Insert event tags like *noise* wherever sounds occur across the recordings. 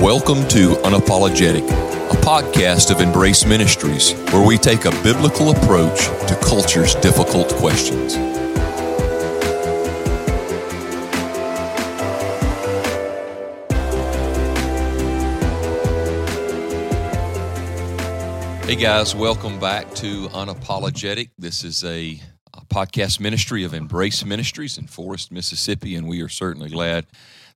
Welcome to Unapologetic, a podcast of Embrace Ministries, where we take a biblical approach to culture's difficult questions. Hey guys, welcome back to Unapologetic. This is a, a, podcast ministry of Embrace Ministries in Forest, Mississippi, and we are certainly glad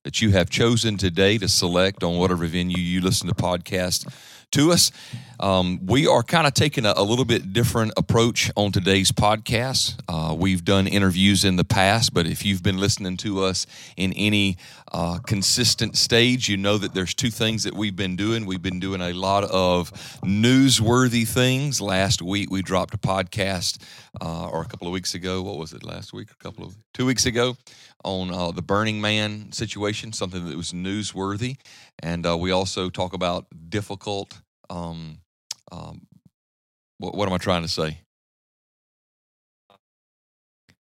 that you have chosen today to select on whatever venue you listen to podcasts to us. Um, we are kind of taking a, a, little bit different approach on today's podcast. Uh, we've done interviews in the past, but if you've been listening to us in any uh, consistent stage, you know that there's two things that we've been doing. We've been doing a lot of newsworthy things. Last week we dropped a podcast, uh, or a couple of weeks ago. What was it? Last week? A couple of two weeks ago on uh, the Burning Man situation, something that was newsworthy, and uh, we also talk about difficult um, um, what, what am I trying to say?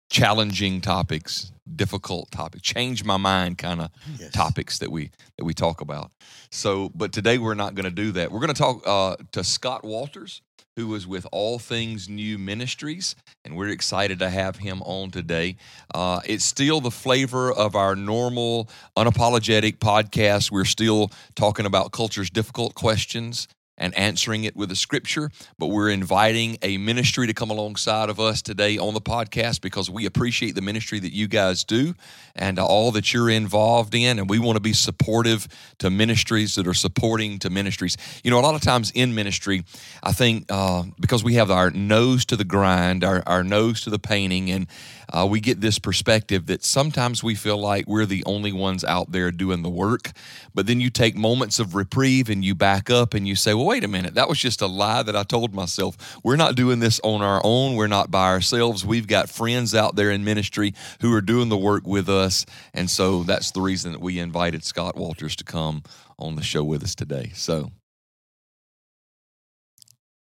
Challenging topics, difficult topics, change my mind kind of yes. topics that we that we talk about. So, but today we're not going to do that. We're going to talk uh, to Scott Walters, who was with All Things New Ministries, and we're excited to have him on today. Uh, it's still the flavor of our normal, unapologetic podcast. We're still talking about culture's difficult questions and answering it with a scripture, but we're inviting a ministry to come alongside of us today on the podcast because we appreciate the ministry that you guys do and all that you're involved in. And we want to be supportive to ministries that are supporting to ministries. You know, a lot of times in ministry, I think uh, because we have our nose to the grind, our, our nose to the painting, and uh, we get this perspective that sometimes we feel like we're the only ones out there doing the work. But then you take moments of reprieve and you back up and you say, well, wait a minute, that was just a lie that I told myself. We're not doing this on our own. We're not by ourselves. We've got friends out there in ministry who are doing the work with us. And so that's the reason that we invited Scott Walters to come on the show with us today. So,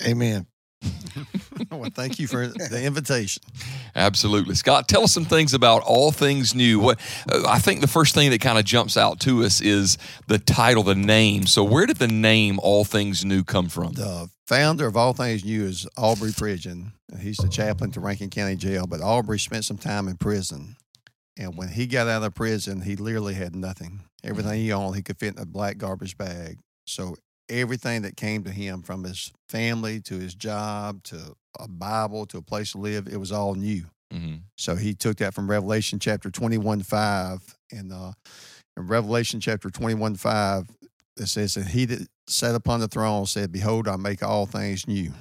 Amen. *laughs* well, thank you for the invitation. Absolutely, Scott. Tell us some things about all things new. What uh, I think the first thing that kind of jumps out to us is the title, the name. So, where did the name All Things New come from? The founder of All Things New is Aubrey Pridgeon. He's the chaplain to Rankin County Jail, but Aubrey spent some time in prison. And when he got out of prison, he literally had nothing. Everything he owned, he could fit in a black garbage bag. So everything that came to him from his family to his job to a Bible to a place to live, it was all new. Mm-hmm. So he took that from Revelation chapter 21 5. And uh, in Revelation chapter 21 5, it says, that he that sat upon the throne said, Behold, I make all things new.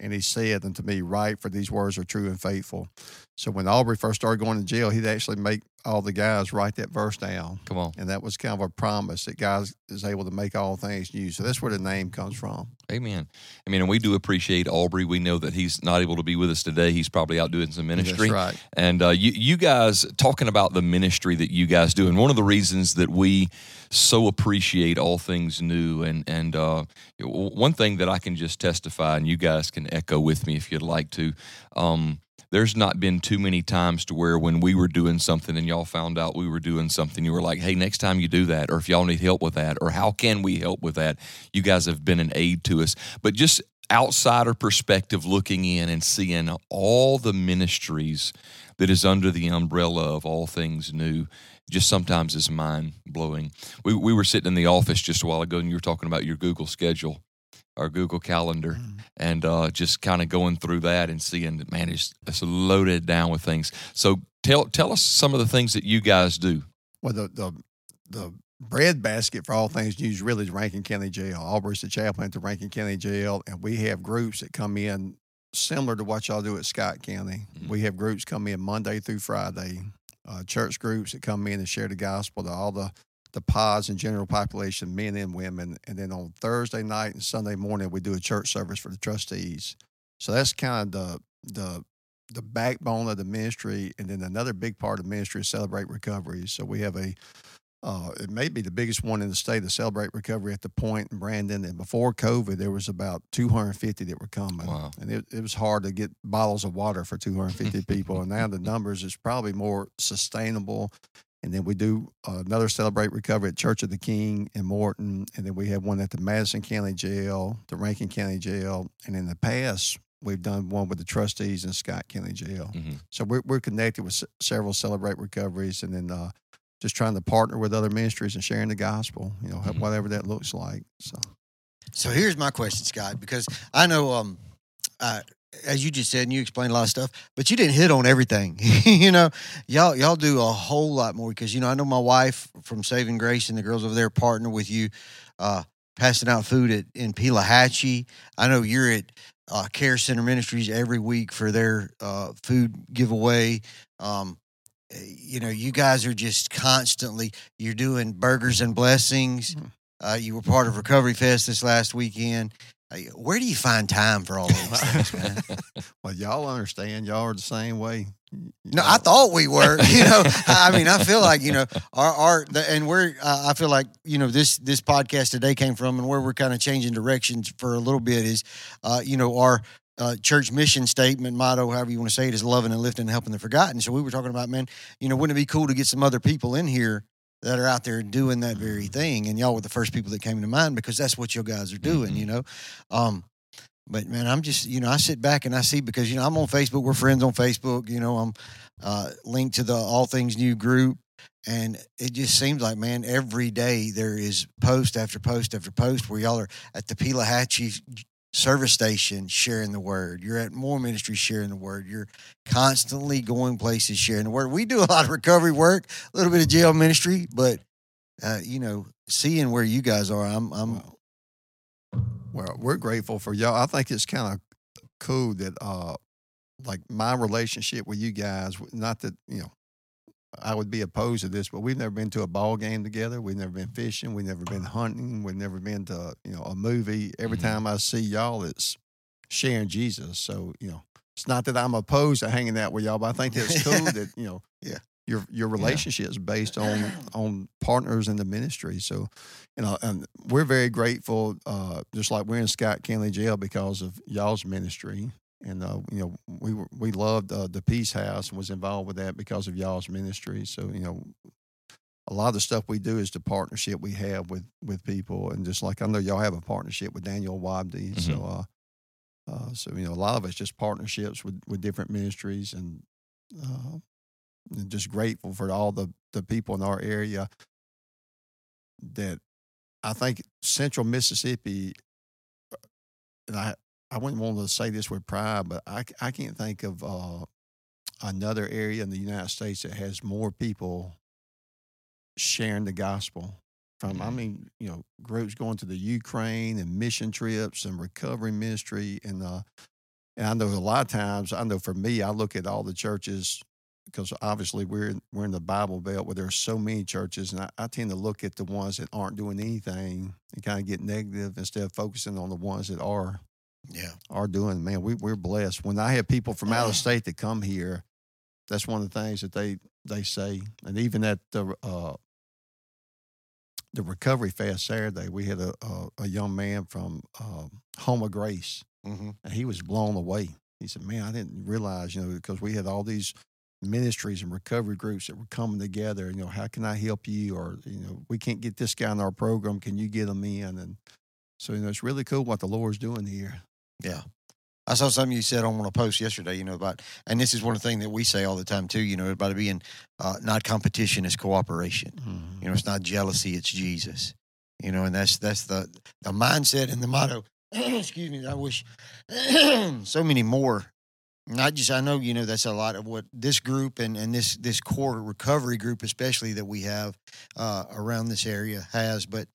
And he said unto me, Write, for these words are true and faithful. So when Aubrey first started going to jail, he'd actually make all the guys write that verse down. Come on. And that was kind of a promise that God is able to make all things new. So that's where the name comes from. Amen. I mean, and we do appreciate Aubrey. We know that he's not able to be with us today. He's probably out doing some ministry. That's right. And uh, you, you guys, talking about the ministry that you guys do, and one of the reasons that we so appreciate all things new, and, and uh, one thing that I can just testify, and you guys can echo with me if you'd like to. Um, there's not been too many times to where when we were doing something and y'all found out we were doing something, you were like, hey, next time you do that, or if y'all need help with that, or how can we help with that, you guys have been an aid to us. But just outsider perspective looking in and seeing all the ministries that is under the umbrella of all things new just sometimes is mind blowing. We, we were sitting in the office just a while ago and you were talking about your Google schedule our Google Calendar mm. and uh, just kind of going through that and seeing that man it's, it's loaded down with things. So tell tell us some of the things that you guys do. Well, the the the bread basket for all things news really is Rankin County Jail. Aubrey's the chaplain at the Rankin County Jail, and we have groups that come in similar to what y'all do at Scott County. Mm-hmm. We have groups come in Monday through Friday. Uh, church groups that come in and share the gospel to all the the pods and general population, men and women. And then on Thursday night and Sunday morning, we do a church service for the trustees. So that's kind of the the the backbone of the ministry. And then another big part of ministry is celebrate recovery. So we have a uh, it may be the biggest one in the state to celebrate recovery at the point in Brandon. And before COVID, there was about 250 that were coming. Wow. And it, it was hard to get bottles of water for 250 people. And now the numbers is probably more sustainable And then we do another Celebrate Recovery at Church of the King in Morton. And then we have one at the Madison County Jail, the Rankin County Jail. And in the past, we've done one with the trustees in Scott County Jail. Mm-hmm. So we're, we're connected with s- several Celebrate Recoveries and then uh, just trying to partner with other ministries and sharing the gospel, you know, mm-hmm. whatever that looks like. So. So here's my question, Scott, because I know um, uh, as you just said, and you explained a lot of stuff, but you didn't hit on everything. *laughs* you know, y'all y'all do a whole lot more because you know I know my wife from Saving Grace and the girls over there partner with you, uh, passing out food at in Pelahatchie. I know you're at uh, Care Center Ministries every week for their uh, food giveaway. Um, you know, you guys are just constantly. You're doing burgers and blessings. Mm-hmm. Uh, you were part of Recovery Fest this last weekend. Where do you find time for all these things, *laughs* man? well, y'all understand. Y'all are the same way. No, I thought we were. *laughs* You know, I mean, I feel like you know *laughs* our our and we're. Uh, I feel like you know this this podcast today came from, and where we're kind of changing directions for a little bit is, uh, you know, our uh, church mission statement, motto, however you want to say it, is loving and lifting and helping the forgotten. So we were talking about, man, you know, wouldn't it be cool to get some other people in here that are out there doing that very thing. And y'all were the first people that came to mind because that's what you guys are doing, mm-hmm. you know. Um, but man, I'm just, you know, I sit back and I see because, you know, I'm on Facebook. We're friends on Facebook. You know, I'm uh, linked to the All Things New group. And it just seems like, man, every day there is post after post after post where y'all are at the Pelahatchie service station sharing the word. You're at more ministry sharing the word. You're constantly going places sharing the word. We do a lot of recovery work, a little bit of jail ministry, but uh, you know, seeing where you guys are, I'm, I'm. Well, we're grateful for y'all. I think it's kind of cool that, uh, like my relationship with you guys, not that you know I would be opposed to this, but we've never been to a ball game together. We've never been fishing. We've never been hunting. We've never been to you know a movie. Every mm-hmm. time I see y'all, it's sharing Jesus. So you know, it's not that I'm opposed to hanging out with y'all, but I think that's cool that *laughs* you know, yeah, your your relationship is based on *clears throat* on partners in the ministry. So, you know, and we're very grateful. Uh, just like we're in Scott County Jail because of y'all's ministry and uh, you know we were, we loved uh, the Peace House and was involved with that because of y'all's ministry. So you know, a lot of the stuff we do is the partnership we have with with people, and just like I know y'all have a partnership with Daniel Wabdi, mm-hmm. so uh, uh, so you know a lot of it's just partnerships with with different ministries, and, uh, and just grateful for all the the people in our area that I think Central Mississippi uh, and I I wouldn't want to say this with pride, but I, I can't think of uh, another area in the United States that has more people sharing the gospel. From I mm-hmm. mean, you know, groups going to the Ukraine and mission trips and recovery ministry, and uh, and I know a lot of times. I know for me, I look at all the churches because obviously we're in, we're in the Bible Belt where there's so many churches, and I, I, tend to look at the ones that aren't doing anything and kind of get negative instead of focusing on the ones that are yeah. are doing man we, we're blessed. When i have people from out of state that come here that's one of the things that they they say. And even at the uh, the recovery fest saturday we had a a, a young man from uh, home of grace mm-hmm. and he was blown away. He said man i didn't realize you know because we had all these ministries and recovery groups that were coming together you know how can i help you? Or you know we can't get this guy in our program. Can you get him in? And so you know it's really cool what the lord's doing here yeah. I saw something you said on a post yesterday, you know, about, and this is one of the things that we say all the time too, you know, about it being uh, not competition, is cooperation. Mm-hmm. You know, it's not jealousy, it's Jesus. You know, and that's that's the the mindset and the motto. *clears throat* excuse me. I wish *clears throat* so many more not just I know you know that's a lot of what this group and and this this core recovery group especially that we have uh, around this area has, but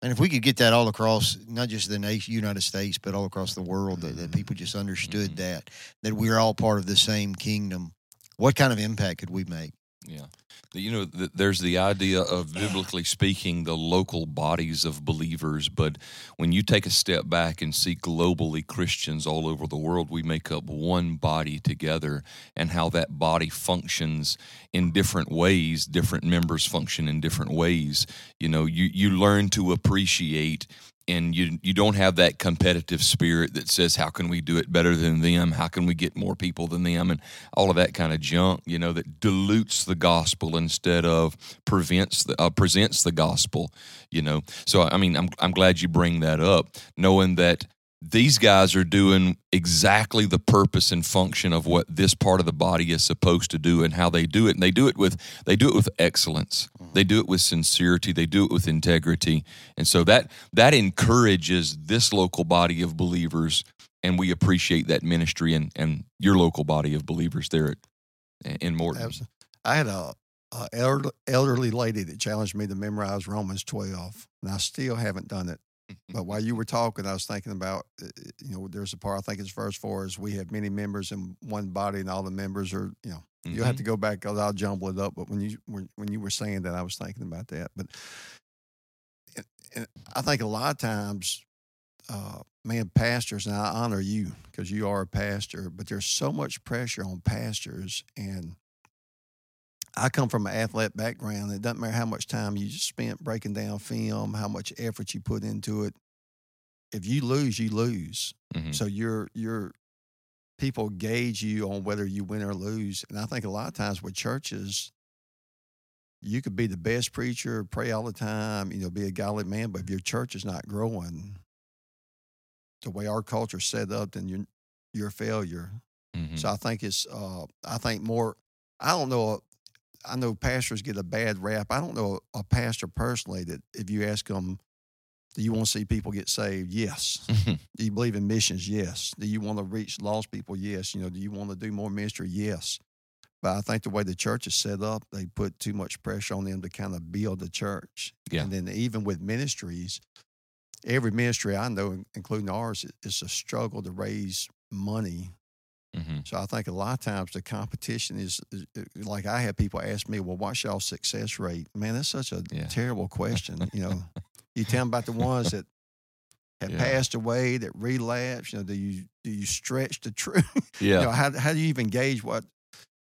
and if we could get that all across not just the nation, United States, but all across the world, that, that people just understood mm-hmm. that that we're all part of the same kingdom, what kind of impact could we make? Yeah you know, there's the idea of biblically speaking, the local bodies of believers. But when you take a step back and see globally Christians all over the world, we make up one body together, and how that body functions in different ways. Different members function in different ways. You know, you you learn to appreciate and you you don't have that competitive spirit that says how can we do it better than them? How can we get more people than them? And all of that kind of junk you know that dilutes the gospel instead of prevents the, uh, presents the gospel you know? So i mean I'm, I'm glad you bring that up knowing that these guys are doing exactly the purpose and function of what this part of the body is supposed to do and how they do it. And they do it with they do it with excellence they do it with sincerity they do it with integrity and so that that encourages this local body of believers and we appreciate that ministry and and your local body of believers there at, in Morton Absolutely. I had a, a elder, elderly lady that challenged me to memorize Romans 12, and I still haven't done it. But while you were talking, I was thinking about, uh, you know, there's a part, I think it's verse four, is we have many members in one body and all the members are, you know, you'll have to go back because I'll jumble it up. But when you were, when you were saying that, I was thinking about that. But and, and I think a lot of times, uh, man, pastors, and I honor you because you are a pastor, but there's so much pressure on pastors. And I come from an athlete background. It doesn't matter how much time you spent breaking down film, how much effort you put into it. If you lose, you lose. Mhm. So you're you're people gauge you on whether you win or lose. And I think a lot of times with churches, you could be the best preacher, pray all the time, you know, be a godly man, but if your church is not growing, the way our culture's set up, then you're you're a failure. Mhm. So I think it's uh I think more I don't know I know pastors get a bad rap. I don't know a pastor personally that if you ask them, do you want to see people get saved? Yes. Mm-hmm. Do you believe in missions? Yes. Do you want to reach lost people? Yes. You know, do you want to do more ministry? Yes. But I think the way the church is set up, they put too much pressure on them to kind of build the church. Yeah. And then even with ministries, every ministry I know, including ours, it- it's a struggle to raise money Mhm. so I think a lot of times the competition is, is is- like I have people ask me, "Well, what's y'all success rate?" Man, that's such a Yeah. terrible question. you know, you tell them about the ones that have Yeah. passed away, that relapse. You know, do you do you stretch the truth? *laughs* yeah You know, how how do you even gauge what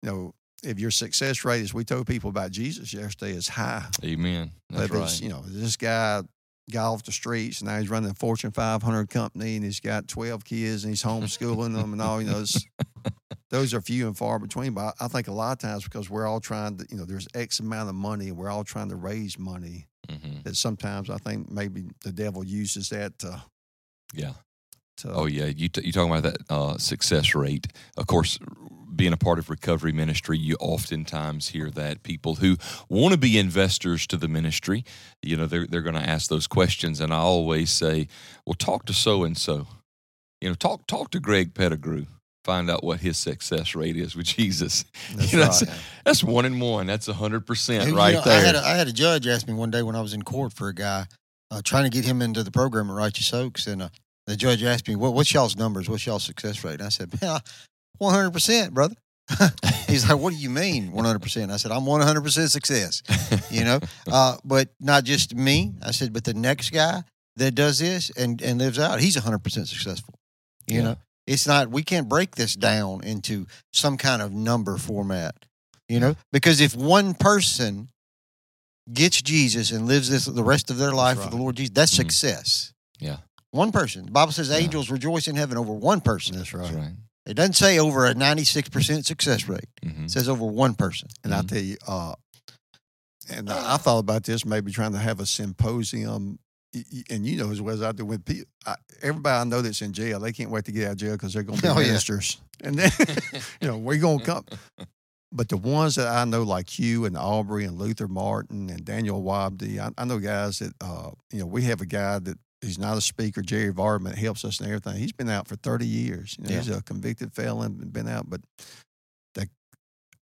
you know? If your success rate, as we told people about Jesus yesterday, is high. amen But that's right you know, this guy got off the streets and now he's running a Fortune 500 company and he's got 12 kids and he's homeschooling them and all, you know, *laughs* those are few and far between. But I think a lot of times because we're all trying to, you know, there's X amount of money and we're all trying to raise money Mhm. that sometimes I think maybe the devil uses that to, yeah to Oh yeah, you t- you talking about that uh, success rate? Of course, being a part of recovery ministry, you oftentimes hear that people who want to be investors to the ministry, you know, they're they're going to ask those questions, and I always say, well, talk to so and so, you know, talk talk to Greg Pettigrew, find out what his success rate is with *laughs* Jesus. That's You know, right. that's, that's one in one. That's a hundred percent You right know, there. I had, a, I had a judge ask me one day when I was in court for a guy uh, trying to get him into the program at Righteous Oaks, and uh, the judge asked me, what, "What's y'all's numbers? What's y'all's success rate?" And I said, "Man, one hundred percent, brother." *laughs* He's like, "What do you mean, one hundred percent?" I said, "I'm one hundred percent success." *laughs* You know, uh, but not just me. I said, but the next guy that does this and and lives out, he's hundred percent successful. You Yeah. know, it's not. We can't break this down into some kind of number format. You know, because if one person gets Jesus and lives this the rest of their life with the. Lord Jesus, that's Mhm. success. Yeah. One person. The Bible says Yeah. angels rejoice in heaven over one person. that's right. That's right. It doesn't say over a 96% success rate. hmm It says over one person. And Mhm. I tell you, uh, and I thought about this, maybe trying to have a symposium. And you know as well as I do, when people, I, everybody I know that's in jail, they can't wait to get out of jail because they're going to be *laughs* Oh, yeah. ministers. And then, *laughs* you know, we're going to come. *laughs* But the ones that I know, like Hugh and Aubrey and Luther Martin and Daniel Wabdi, I, I know guys that, uh, you know, we have a guy that he's not a speaker, Jerry Varman, helps us and everything. He's been out for 30 years. You know, He's a convicted felon, and been out, but the,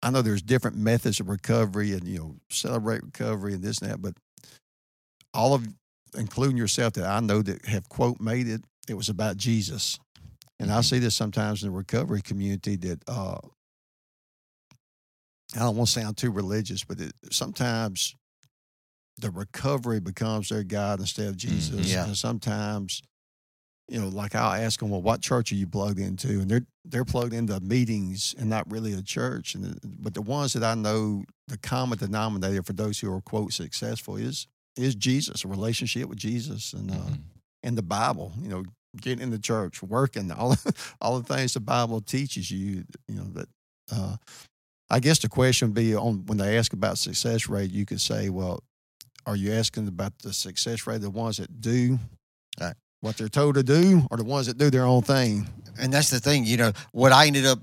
I know there's different methods of recovery and, you know, celebrate recovery and this and that, but all of, including yourself, that I know that have quote made it, it was about Jesus. And I Mhm. see this sometimes in the recovery community that, uh, I don't want to sound too religious, but it, sometimes the recovery becomes their God instead of Jesus. Yeah. And sometimes, you know, like I'll ask them, well, what church are you plugged into? And they're they're plugged into meetings and not really a church. And but the ones that I know, the common denominator for those who are quote successful is is Jesus, a relationship with Jesus. And uh, Mhm. in the Bible. You know, getting in the church, working, all *laughs* all the things the Bible teaches you. You know that. Uh, I guess the question would be on when they ask about success rate, you could say, well, are you asking about the success rate of the ones that do Right. what they're told to do, or the ones that do their own thing? and that's the thing, you know, what I ended up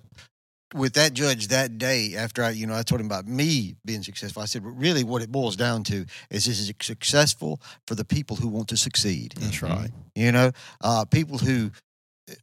with that judge that day after I, you know, I told him about me being successful. I said, but really what it boils down to is this is successful for the people who want to succeed. That's Mhm. right. You know, uh, people who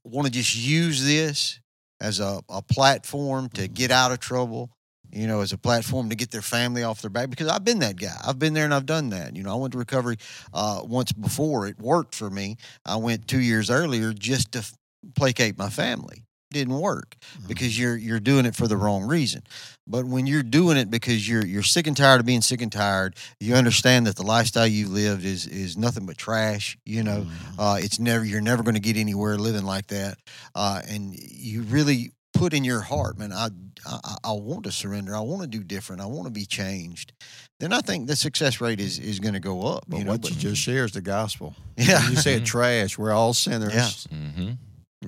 want to just use this as a, a platform to get out of trouble, you know, as a platform to get their family off their back. Because I've been that guy. I've been there and I've done that. You know, I went to recovery uh, once before. It worked for me. I went two years earlier just to f- placate my family. Didn't work because you're you're doing it for the wrong reason. But when you're doing it because you're you're sick and tired of being sick and tired, you understand that the lifestyle you lived is is nothing but trash. You know, Mhm. uh, it's never you're never going to get anywhere living like that, uh, and you really put in your heart, man. I, I I want to surrender. I want to do different. I want to be changed. Then I think the success rate is is going to go up. But you know, what but- you just shared is the gospel. yeah, You said trash. We're all sinners. Yeah. Mm-hmm.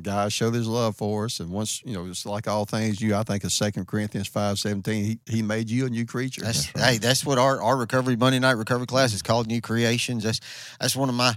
God showed His love for us, and once you know, it's like all things. You, I think, of Second Corinthians five seventeen. He He made you a new creature. That's hey, that's what our, our recovery Monday night recovery class is called New Creations. That's that's one of my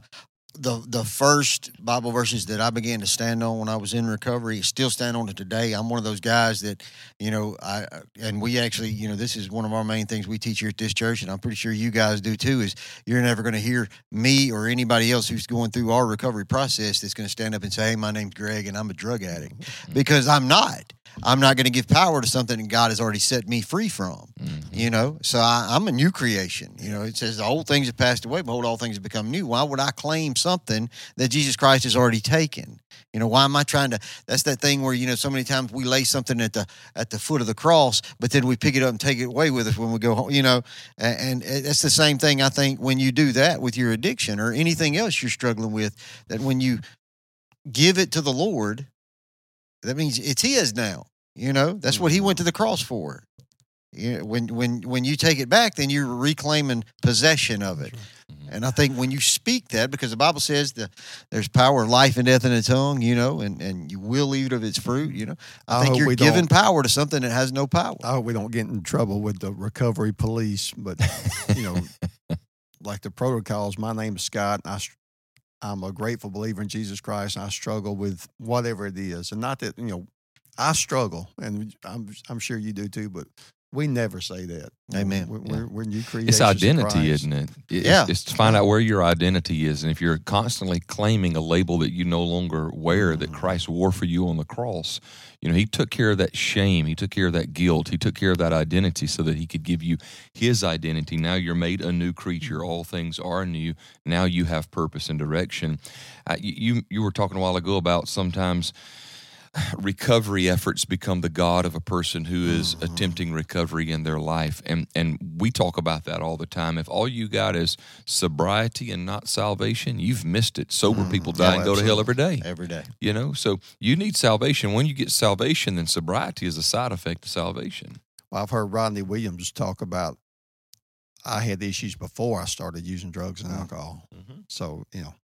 the the first Bible verses that I began to stand on when I was in recovery. Still stand on it today. I'm one of those guys that you know I and we actually you know this is one of our main things we teach here at this church, and I'm pretty sure you guys do too. Is you're never going to hear me or anybody else who's going through our recovery process that's going to stand up and say, "Hey, my name's Greg, and I'm a drug addict," mm-hmm. because I'm not. I'm not going to give power to something that God has already set me free from mm-hmm. you know? So I, i'm a new creation you know? It says the old things have passed away behold all things have become new. Why would i claim something that jesus christ has already taken? You know why am i trying to that's that thing where you know so many times we lay something at the at the foot of the cross but then we pick it up and take it away with us when we go home you know? And, and it's the same thing i think when you do that with your addiction or anything else you're struggling with that when you give it to the lord that means it's his now you know that's what he went to mm-hmm. the cross for you know, when when when you take it back, then you're reclaiming possession of it. Mm-hmm. And I think when you speak that, because the Bible says that there's power of life and death in the tongue, you know, and, and you will eat of its fruit, you know. I, I think you're giving power to something that has no power. I hope we don't get in trouble with the recovery police, but you know, *laughs* like the protocols. My name is Scott. And I, I'm a grateful believer in Jesus Christ, and I struggle with whatever it is. And not that you know, I struggle, and I'm I'm sure you do too. But we never say that. Amen. We're, Yeah. we're, new creations. It's identity, isn't it? It's, Yeah. It's to find out where your identity is. And if you're constantly claiming a label that you no longer wear, that Mhm. Christ wore for you on the cross, you know, He took care of that shame. He took care of that guilt. He took care of that identity so that He could give you His identity. Now you're made a new creature. All things are new. Now you have purpose and direction. Uh, you you were talking a while ago about sometimes recovery efforts become the god of a person who is Mhm. attempting recovery in their life and and we talk about that all the time if all you got is sobriety and not salvation you've missed it sober Mhm. people die Oh, and go to hell every day Every day. you know so you need salvation when you get salvation then sobriety is a side effect of salvation Well, I've heard Rodney Williams talk about. I had issues before I started using drugs and alcohol. So you know,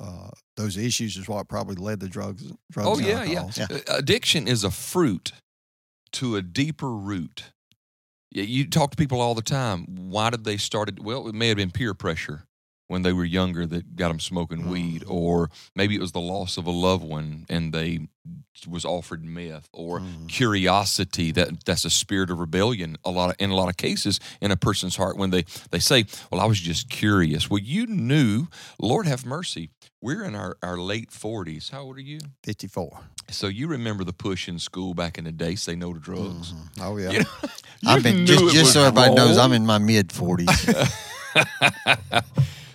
uh, those issues is what probably led to drugs. drugs oh yeah yeah. Yeah. Addiction is a fruit to a deeper root Yeah, you talk to people all the time why did they start it well it may have been peer pressure when they were younger that got them smoking weed Mhm. or maybe it was the loss of a loved one and they was offered meth or Mhm. curiosity that that's a spirit of rebellion a lot of, in a lot of cases in a person's heart when they they say well i was just curious well you knew lord have mercy we're in our, our late 40s how old are you Fifty-four. so you remember the push in school back in the day, say no to drugs. Mhm. Oh yeah. *laughs* You know, I've been just just so everybody knows. I'm in my mid forties. *laughs*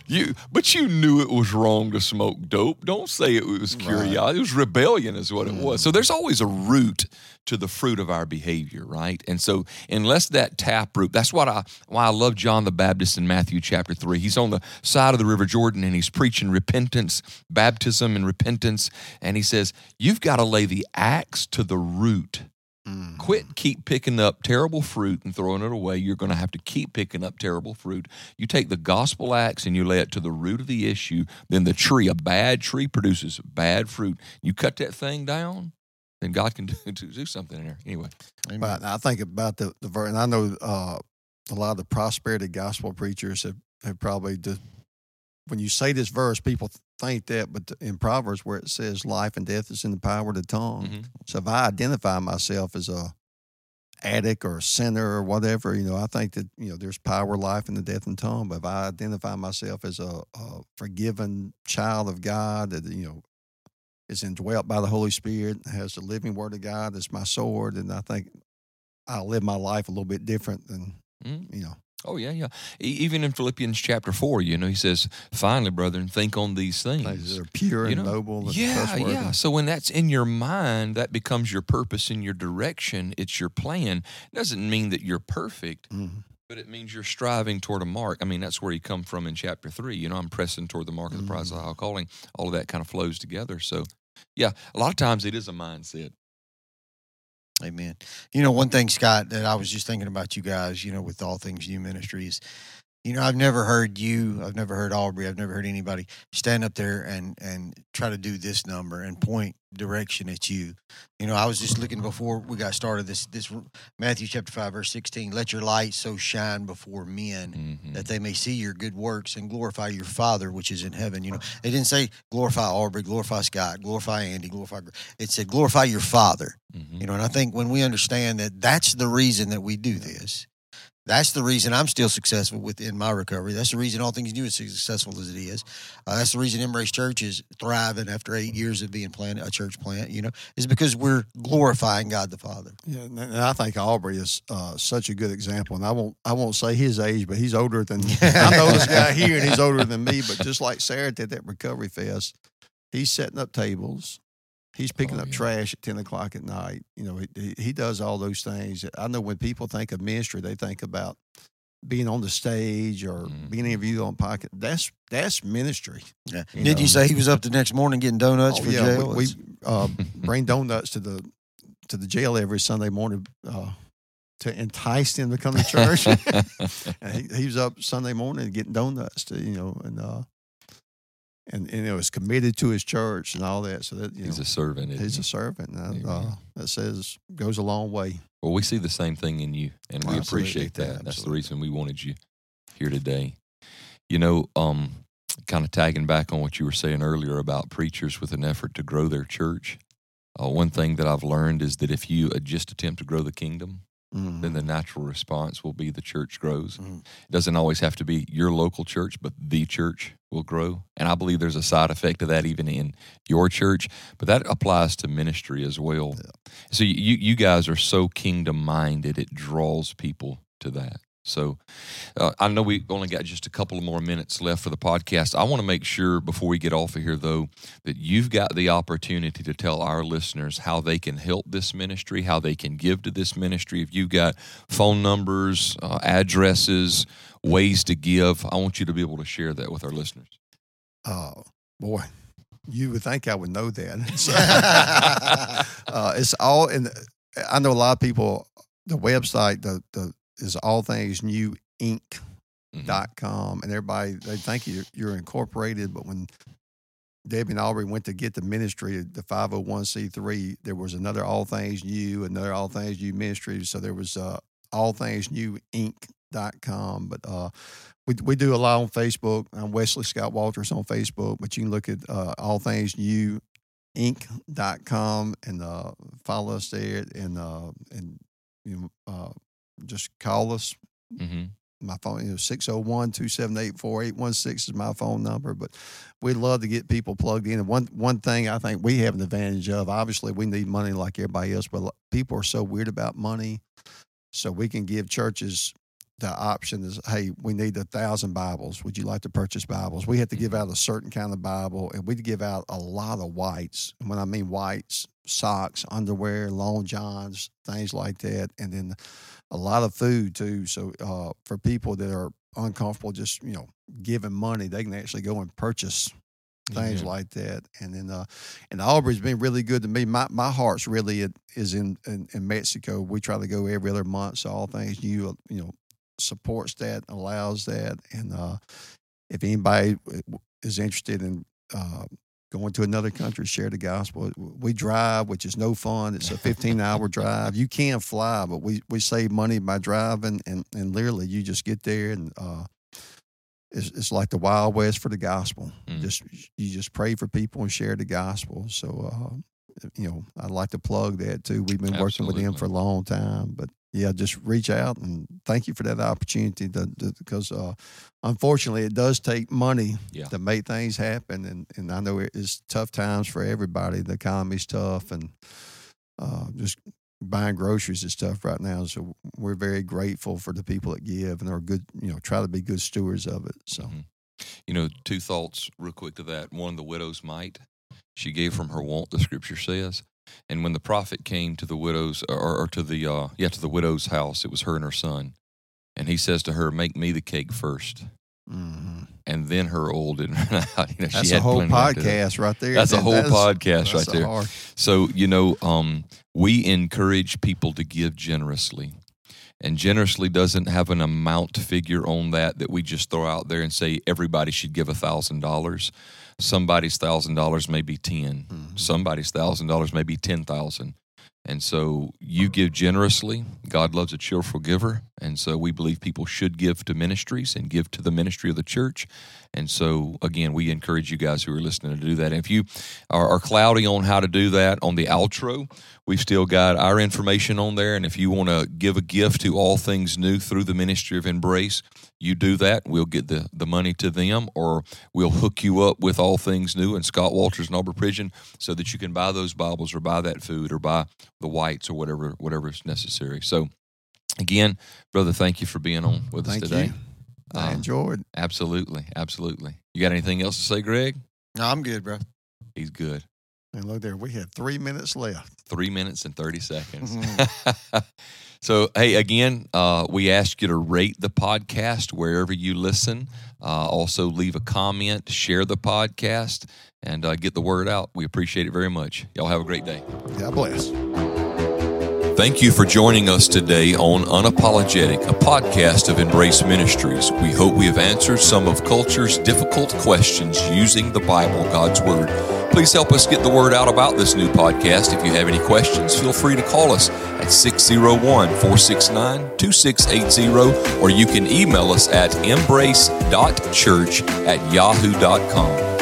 you, but you knew it was wrong to smoke dope. Don't say it was Right. curiosity. It was rebellion, is what it mm. was. So there's always a root to the fruit of our behavior, right? And so unless that tap root, that's what I why I love John the Baptist in Matthew chapter three. He's on the side of the River Jordan and he's preaching repentance, baptism, and repentance. And he says, You've got to lay the axe to the root Mm. Quit keep picking up terrible fruit and throwing it away. You're going to have to keep picking up terrible fruit. You take the gospel axe and you lay it to the root of the issue. Then the tree, a bad tree, produces bad fruit. You cut that thing down, then God can *laughs* do, do something in there. Anyway, But I think about the the verse, and I know uh, a lot of the prosperity gospel preachers have, have probably just, when you say this verse, people think that, but in Proverbs where it says life and death is in the power of the tongue. Mhm. So if I identify myself as a addict or a sinner or whatever, you know, I think that you know there's power, life, and the death and tongue. But if I identify myself as a, a forgiven child of God, that you know is indwelt by the Holy Spirit, has the living Word of God as my sword, and I think I'll live my life a little bit different than Mm. you know. Oh yeah, yeah. E- even in Philippians chapter four, you know, he says, "Finally, brethren, think on these Things things." that are pure You and know, noble and Yeah, trustworthy. yeah. So when that's in your mind, that becomes your purpose and your direction. It's your plan. It doesn't mean that you're perfect, Mhm. but it means you're striving toward a mark. I mean, that's where you come from in chapter three. You know, I'm pressing toward the mark of the prize of the high calling. All of that kind of flows together. So, yeah, a lot of times it is a mindset. Amen. You know, one thing, Scott, that I was just thinking about you guys, you know, with all things new ministries, you know, I've never heard you, I've never heard Aubrey, I've never heard anybody stand up there and and try to do this number and point direction at you. You know, I was just looking before we got started this this Matthew chapter 5 verse 16, let your light so shine before men Mhm. that they may see your good works and glorify your Father which is in heaven. You know, they didn't say glorify Aubrey, glorify Scott, glorify Andy, glorify. It said glorify your Father. Mhm. You know, and I think when we understand that that's the reason that we do this, that's the reason I'm still successful within my recovery. That's the reason all things new is successful as it is. Uh, that's the reason Embrace Church is thriving after eight years of being planted, a church plant. You know, is because we're glorifying God the Father. Yeah, and and I think Aubrey is uh, such a good example. And I won't I won't say his age, but he's older than I'm the oldest guy here, and he's older than me. But just like Sarah did that recovery fest, he's setting up tables. He's picking Oh, up yeah. trash at ten o'clock at night. You know, he, he he does all those things. I know when people think of ministry, they think about being on the stage or Mhm. being interviewed on podcast. That's that's ministry. Yeah. You Did know. you say he was up the next morning getting donuts Oh, for yeah, jail? we, we uh, *laughs* bring donuts to the to the jail every Sunday morning uh, to entice them to come to church. *laughs* and he, he was up Sunday morning getting donuts to you know and uh, and and you know is committed to his church and all that. So that you He's know a servant. he's he? a servant. And, uh, that says goes a long way. Well, we see the same thing in you, and we appreciate that. That's the reason we wanted you here today. You know, um, kind of tagging back on what you were saying earlier about preachers with an effort to grow their church. Uh, one thing that I've learned is that if you uh, just attempt to grow the kingdom, Mhm. then the natural response will be the church grows. Mhm. It doesn't always have to be your local church, but the church will grow. And I believe there's a side effect of that even in your church, but that applies to ministry as well. So you you guys are so kingdom minded, it draws people to that. So uh, I know we only got just a couple of more minutes left for the podcast. I want to make sure before we get off of here, though, that you've got the opportunity to tell our listeners how they can help this ministry, how they can give to this ministry. If you've got phone numbers, uh, addresses, ways to give, I want you to be able to share that with our listeners. Uh, boy, you would think I would know that. *laughs* Uh, it's all in. I know a lot of people. The website, the the is all things new Inc. Mhm. dot com, and everybody they think you're, you're incorporated, but when Debbie and Aubrey went to get the ministry, the 501c3, there was another All Things New, another All Things New ministry. So there was uh, All Things New Inc.com. But uh, we, we do a lot on Facebook. I'm Wesley Scott Walters on Facebook, but you can look at uh, All Things New Inc.com and uh, follow us there and, uh, and you know, uh, just call us. Mhm. my phone you know 601-278-4816 is my phone number but we'd love to get people plugged in. And one one thing i think we have an advantage of obviously we need money like everybody else but people are so weird about money so we can give churches the option is hey we need a thousand bibles. Would you like to purchase bibles? We have to give out a certain kind of bible and we to give out a lot of whites. And when i mean whites socks underwear long johns things like that and then a lot of food too. So uh, for people that are uncomfortable just you know giving money, they can actually go and purchase things Amen. like that. And then, uh, and Aubrey's been really good to me. My my heart's really it is in, in in Mexico. We try to go every other month. So all things new, you know, supports that, allows that, and uh, if anybody is interested in. Uh, Going to another country, share the gospel. We drive, which is no fun. It's a 15 hour *laughs* drive. You can fly, but we, we save money by driving, and, and literally you just get there and uh, it's, it's like the wild west for the gospel. Mm. Just you just pray for people and share the gospel. So uh, you know, I'd like to plug that too. We've been working with them for a long time, but yeah, just reach out and thank you for that opportunity. To, to- because uh, unfortunately, it does take money Yeah. to make things happen, and and I know it's tough times for everybody. The economy's tough, and uh, just buying groceries is tough right now. So we're very grateful for the people that give and are good. You know, try to be good stewards of it. So. Mhm. You know, two thoughts real quick to that. One, the widow's mite. She gave from her want, the scripture says. And when the prophet came to the widow's, or, or to the, uh, yeah, to the widow's house, it was her and her son. And he says to her, Make me the cake first. hmm And then her oil didn't run out. You know, she That's had a whole plenty after that. podcast right there. That's a whole podcast right that's there. hard- So, you know, um, we encourage people to give generously. And generously doesn't have an amount figure on that that we just throw out there and say everybody should give a thousand dollars. Somebody's thousand dollars may be 10 Mhm. Somebody's thousand dollars may be ten thousand. And so you give generously. God loves a cheerful giver. And so we believe people should give to ministries and give to the ministry of the church. And so, again, we encourage you guys who are listening to do that. And if you are, are cloudy on how to do that on the outro, we've still got our information on there. And if you want to give a gift to All Things New through the ministry of Embrace, you do that. We'll get the, the money to them, or we'll hook you up with All Things New and Scott Walters and Aubrey Pridgeon so that you can buy those Bibles or buy that food or buy the whites or whatever whatever is necessary. So, again, brother, thank you for being on with Thank us today. you. I Uh, enjoyed. Absolutely, absolutely. You got anything else to say, Greg? No, I'm good, bro. He's good. And look there, we had three minutes left. Three minutes and 30 seconds. Mm-hmm. *laughs* so, hey, again, uh, we ask you to rate the podcast wherever you listen. Uh, also, leave a comment, share the podcast, and uh, get the word out. We appreciate it very much. Y'all have a great day. God bless. Thank you for joining us today on Unapologetic, a podcast of Embrace Ministries. We hope we have answered some of culture's difficult questions using the Bible, God's Word. Please help us get the word out about this new podcast. If you have any questions, feel free to call us at 601 469 2680, or you can email us at embrace.church at yahoo.com.